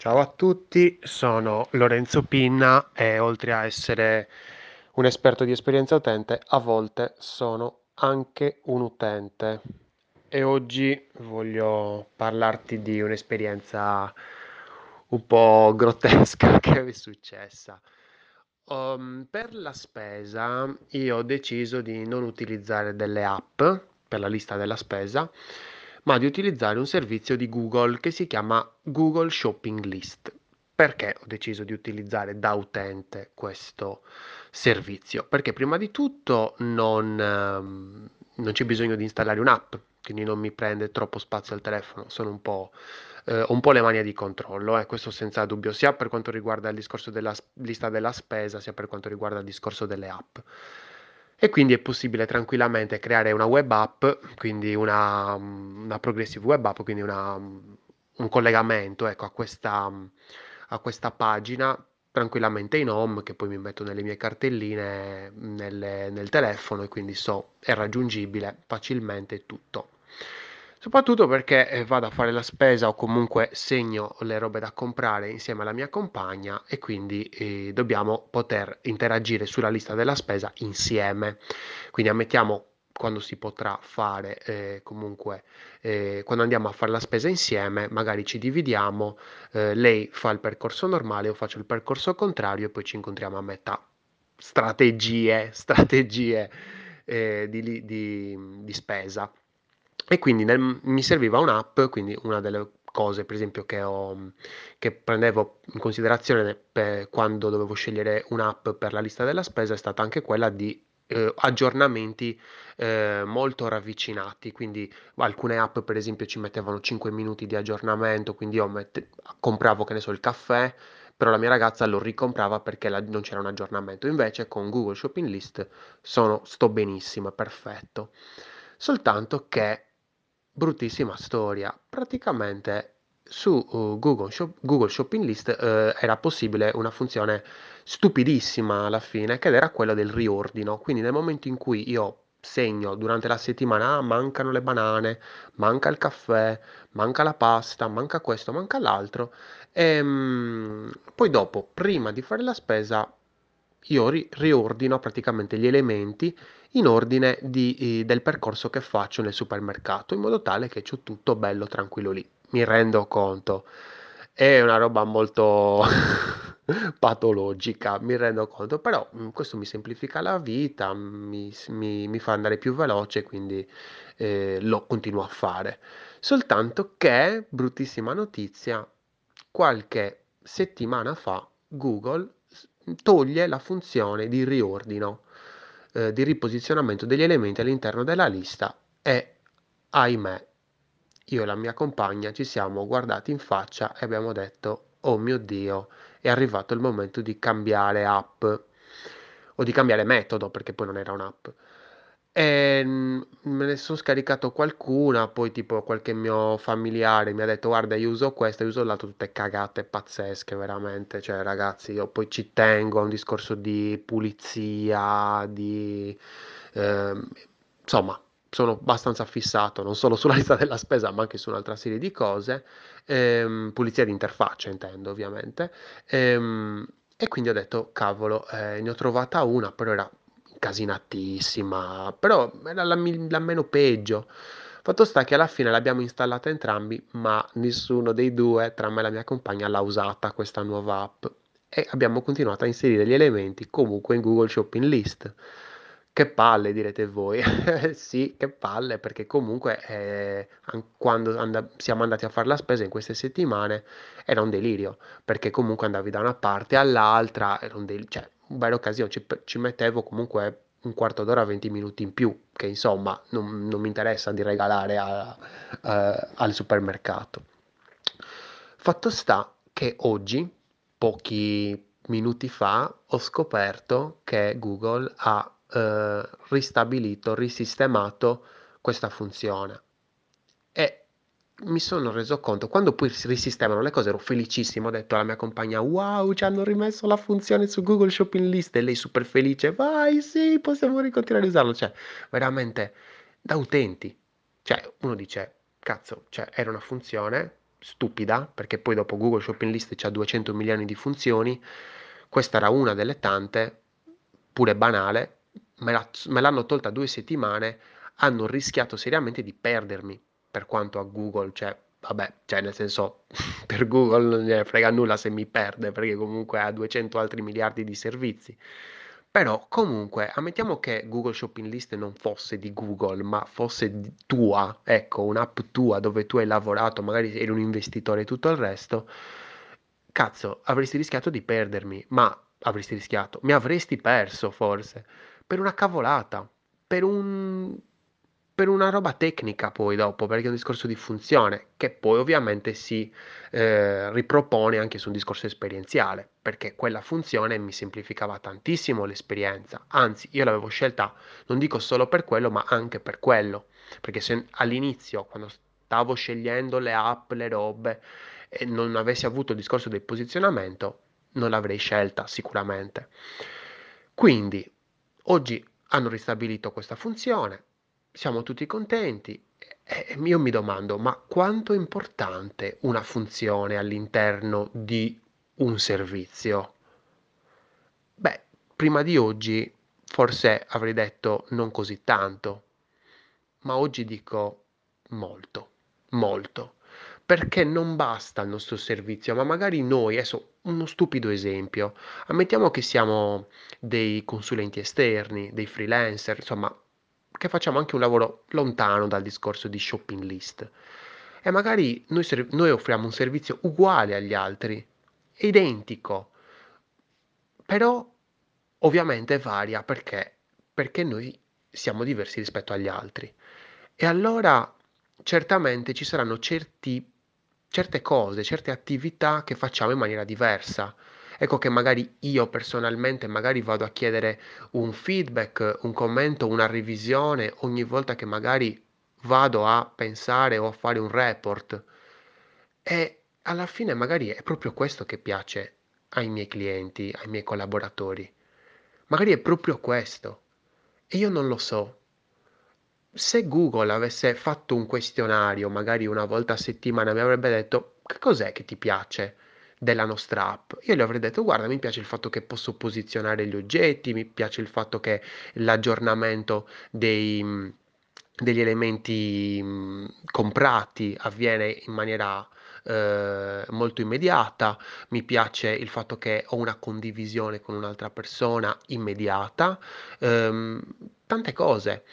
Ciao a tutti, sono Lorenzo Pinna e oltre a essere un esperto di esperienza utente, a volte sono anche un utente. E oggi voglio parlarti di un'esperienza un po' grottesca che è successa. Um, per la spesa io ho deciso di non utilizzare delle app per la lista della spesa ma di utilizzare un servizio di Google che si chiama Google Shopping List. Perché ho deciso di utilizzare da utente questo servizio? Perché prima di tutto non, ehm, non c'è bisogno di installare un'app, quindi non mi prende troppo spazio al telefono, sono un po', eh, un po' le mani di controllo, eh, questo senza dubbio, sia per quanto riguarda il discorso della lista della spesa, sia per quanto riguarda il discorso delle app e quindi è possibile tranquillamente creare una web app, quindi una, una progressive web app, quindi una, un collegamento ecco, a, questa, a questa pagina tranquillamente in home che poi mi metto nelle mie cartelline nelle, nel telefono e quindi so è raggiungibile facilmente tutto soprattutto perché eh, vado a fare la spesa o comunque segno le robe da comprare insieme alla mia compagna e quindi eh, dobbiamo poter interagire sulla lista della spesa insieme. Quindi ammettiamo quando si potrà fare eh, comunque eh, quando andiamo a fare la spesa insieme magari ci dividiamo eh, lei fa il percorso normale io faccio il percorso contrario e poi ci incontriamo a metà strategie strategie eh, di, di, di spesa e quindi nel, mi serviva un'app, quindi una delle cose per esempio che, ho, che prendevo in considerazione per quando dovevo scegliere un'app per la lista della spesa è stata anche quella di eh, aggiornamenti eh, molto ravvicinati, quindi alcune app per esempio ci mettevano 5 minuti di aggiornamento, quindi io mette, compravo che ne so il caffè, però la mia ragazza lo ricomprava perché la, non c'era un aggiornamento, invece con Google Shopping List sono, sto benissimo, perfetto. Soltanto che bruttissima storia. Praticamente su uh, Google, Shop, Google, Shopping List uh, era possibile una funzione stupidissima alla fine, che era quella del riordino. Quindi nel momento in cui io segno durante la settimana, ah, mancano le banane, manca il caffè, manca la pasta, manca questo, manca l'altro, e um, poi dopo, prima di fare la spesa, io ri- riordino praticamente gli elementi in ordine di, eh, del percorso che faccio nel supermercato, in modo tale che c'ho tutto bello tranquillo lì. Mi rendo conto, è una roba molto patologica, mi rendo conto, però mm, questo mi semplifica la vita, mi, mi, mi fa andare più veloce, quindi eh, lo continuo a fare. Soltanto che, bruttissima notizia, qualche settimana fa Google toglie la funzione di riordino eh, di riposizionamento degli elementi all'interno della lista e ahimè io e la mia compagna ci siamo guardati in faccia e abbiamo detto oh mio dio è arrivato il momento di cambiare app o di cambiare metodo perché poi non era un'app e mm, me ne sono scaricato qualcuna, poi tipo qualche mio familiare mi ha detto guarda io uso questa, io uso l'altro, tutte cagate pazzesche veramente, cioè ragazzi io poi ci tengo a un discorso di pulizia, di... ehm, insomma sono abbastanza fissato non solo sulla lista della spesa ma anche su un'altra serie di cose, ehm, pulizia di interfaccia intendo ovviamente, ehm, e quindi ho detto cavolo eh, ne ho trovata una però era casinatissima, però era la, la meno peggio. Fatto sta che alla fine l'abbiamo installata entrambi, ma nessuno dei due, tra me e la mia compagna, l'ha usata questa nuova app. E abbiamo continuato a inserire gli elementi comunque in Google Shopping List. Che palle, direte voi. sì, che palle, perché comunque eh, quando and- siamo andati a fare la spesa in queste settimane era un delirio, perché comunque andavi da una parte all'altra, era un delirio, cioè bella occasione, ci, ci mettevo comunque un quarto d'ora, 20 minuti in più, che insomma non, non mi interessa di regalare a, a, al supermercato. Fatto sta che oggi, pochi minuti fa, ho scoperto che Google ha eh, ristabilito, risistemato questa funzione. E mi sono reso conto, quando poi si risistemano le cose, ero felicissimo, ho detto alla mia compagna, wow, ci hanno rimesso la funzione su Google Shopping List e lei super felice, vai, sì, possiamo ricontinuare a usarlo, cioè, veramente, da utenti, cioè, uno dice, cazzo, cioè, era una funzione stupida, perché poi dopo Google Shopping List c'ha 200 milioni di funzioni, questa era una delle tante, pure banale, me, la, me l'hanno tolta due settimane, hanno rischiato seriamente di perdermi, per quanto a Google, cioè, vabbè, cioè nel senso, per Google non ne frega nulla se mi perde, perché comunque ha 200 altri miliardi di servizi. Però comunque, ammettiamo che Google Shopping List non fosse di Google, ma fosse tua, ecco, un'app tua dove tu hai lavorato, magari eri un investitore e tutto il resto, cazzo, avresti rischiato di perdermi, ma avresti rischiato, mi avresti perso forse, per una cavolata, per un per una roba tecnica poi dopo, perché è un discorso di funzione, che poi ovviamente si eh, ripropone anche su un discorso esperienziale, perché quella funzione mi semplificava tantissimo l'esperienza, anzi io l'avevo scelta non dico solo per quello, ma anche per quello, perché se all'inizio, quando stavo scegliendo le app, le robe, e non avessi avuto il discorso del posizionamento, non l'avrei scelta sicuramente. Quindi, oggi hanno ristabilito questa funzione, siamo tutti contenti. E io mi domando, ma quanto è importante una funzione all'interno di un servizio? Beh, prima di oggi forse avrei detto non così tanto, ma oggi dico molto, molto, perché non basta il nostro servizio, ma magari noi, adesso uno stupido esempio, ammettiamo che siamo dei consulenti esterni, dei freelancer, insomma, che facciamo anche un lavoro lontano dal discorso di shopping list. E magari noi, noi offriamo un servizio uguale agli altri, identico, però ovviamente varia perché, perché noi siamo diversi rispetto agli altri. E allora certamente ci saranno certi, certe cose, certe attività che facciamo in maniera diversa. Ecco che magari io personalmente magari vado a chiedere un feedback, un commento, una revisione ogni volta che magari vado a pensare o a fare un report. E alla fine magari è proprio questo che piace ai miei clienti, ai miei collaboratori. Magari è proprio questo. E io non lo so. Se Google avesse fatto un questionario, magari una volta a settimana, mi avrebbe detto che cos'è che ti piace? della nostra app. Io gli avrei detto, guarda, mi piace il fatto che posso posizionare gli oggetti, mi piace il fatto che l'aggiornamento dei, degli elementi comprati avviene in maniera eh, molto immediata, mi piace il fatto che ho una condivisione con un'altra persona immediata, ehm, tante cose.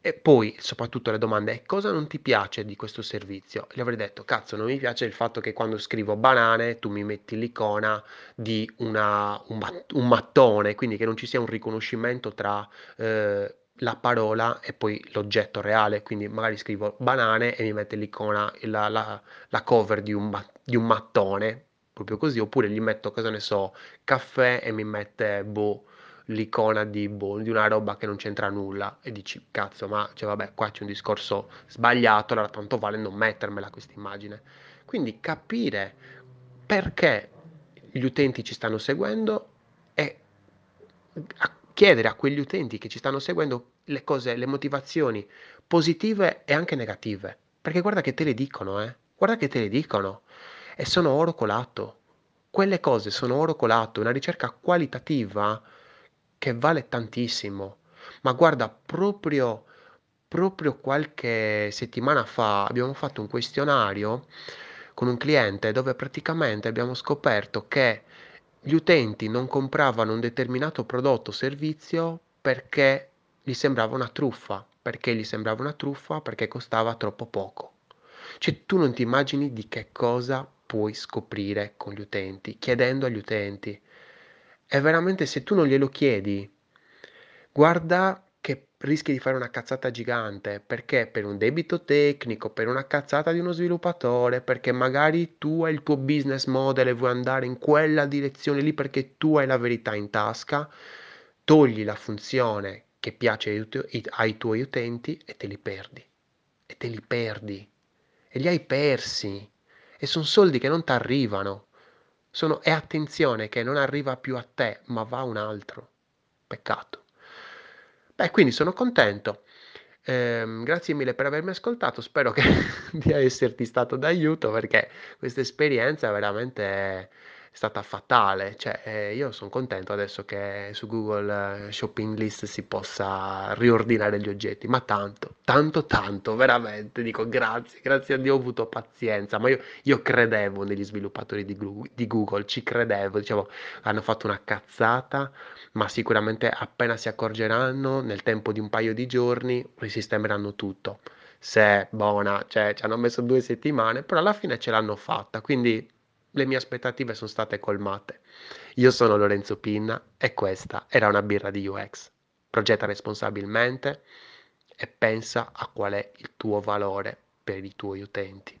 E poi, soprattutto le domande, cosa non ti piace di questo servizio? Gli avrei detto, cazzo, non mi piace il fatto che quando scrivo banane tu mi metti l'icona di una, un, un, mattone, quindi che non ci sia un riconoscimento tra eh, la parola e poi l'oggetto reale, quindi magari scrivo banane e mi mette l'icona, la, la, la cover di un, di un mattone, proprio così, oppure gli metto, cosa ne so, caffè e mi mette, boh, l'icona di, boh, di una roba che non c'entra nulla e dici cazzo ma cioè vabbè qua c'è un discorso sbagliato allora tanto vale non mettermela questa immagine. Quindi capire perché gli utenti ci stanno seguendo e chiedere a quegli utenti che ci stanno seguendo le cose, le motivazioni positive e anche negative. Perché guarda che te le dicono eh. Guarda che te le dicono. E sono oro colato. Quelle cose sono oro colato una ricerca qualitativa che vale tantissimo. Ma guarda, proprio, proprio qualche settimana fa abbiamo fatto un questionario con un cliente dove praticamente abbiamo scoperto che gli utenti non compravano un determinato prodotto o servizio perché gli sembrava una truffa. Perché gli sembrava una truffa? Perché costava troppo poco. Cioè tu non ti immagini di che cosa puoi scoprire con gli utenti, chiedendo agli utenti. E veramente se tu non glielo chiedi, guarda che rischi di fare una cazzata gigante, perché per un debito tecnico, per una cazzata di uno sviluppatore, perché magari tu hai il tuo business model e vuoi andare in quella direzione lì perché tu hai la verità in tasca, togli la funzione che piace ai tuoi utenti e te li perdi. E te li perdi. E li hai persi. E sono soldi che non ti arrivano. Sono, e attenzione che non arriva più a te, ma va a un altro. Peccato. Beh, quindi sono contento. Ehm, grazie mille per avermi ascoltato, spero che di esserti stato d'aiuto perché questa esperienza veramente è stata fatale. Cioè, ehm, io son contento adesso che su Google Shopping List si possa riordinare gli oggetti, ma tanto, tanto, tanto, veramente, dico grazie, grazie a Dio ho avuto pazienza, ma io io credevo negli sviluppatori di Glu di Google, ci credevo, dicevo: "Hanno fatto una cazzata, ma sicuramente appena si accorgeranno, nel tempo di un paio di giorni, risistemeranno tutto." Se buona, cioè ci hanno messo 2 settimane, però alla fine ce l'hanno fatta, quindi le mie aspettative son state colmate. Io sono Lorenzo Pinna e questa era una birra di UX. Progetta responsabilmente e pensa a qual è il tuo valore per i tuoi utenti.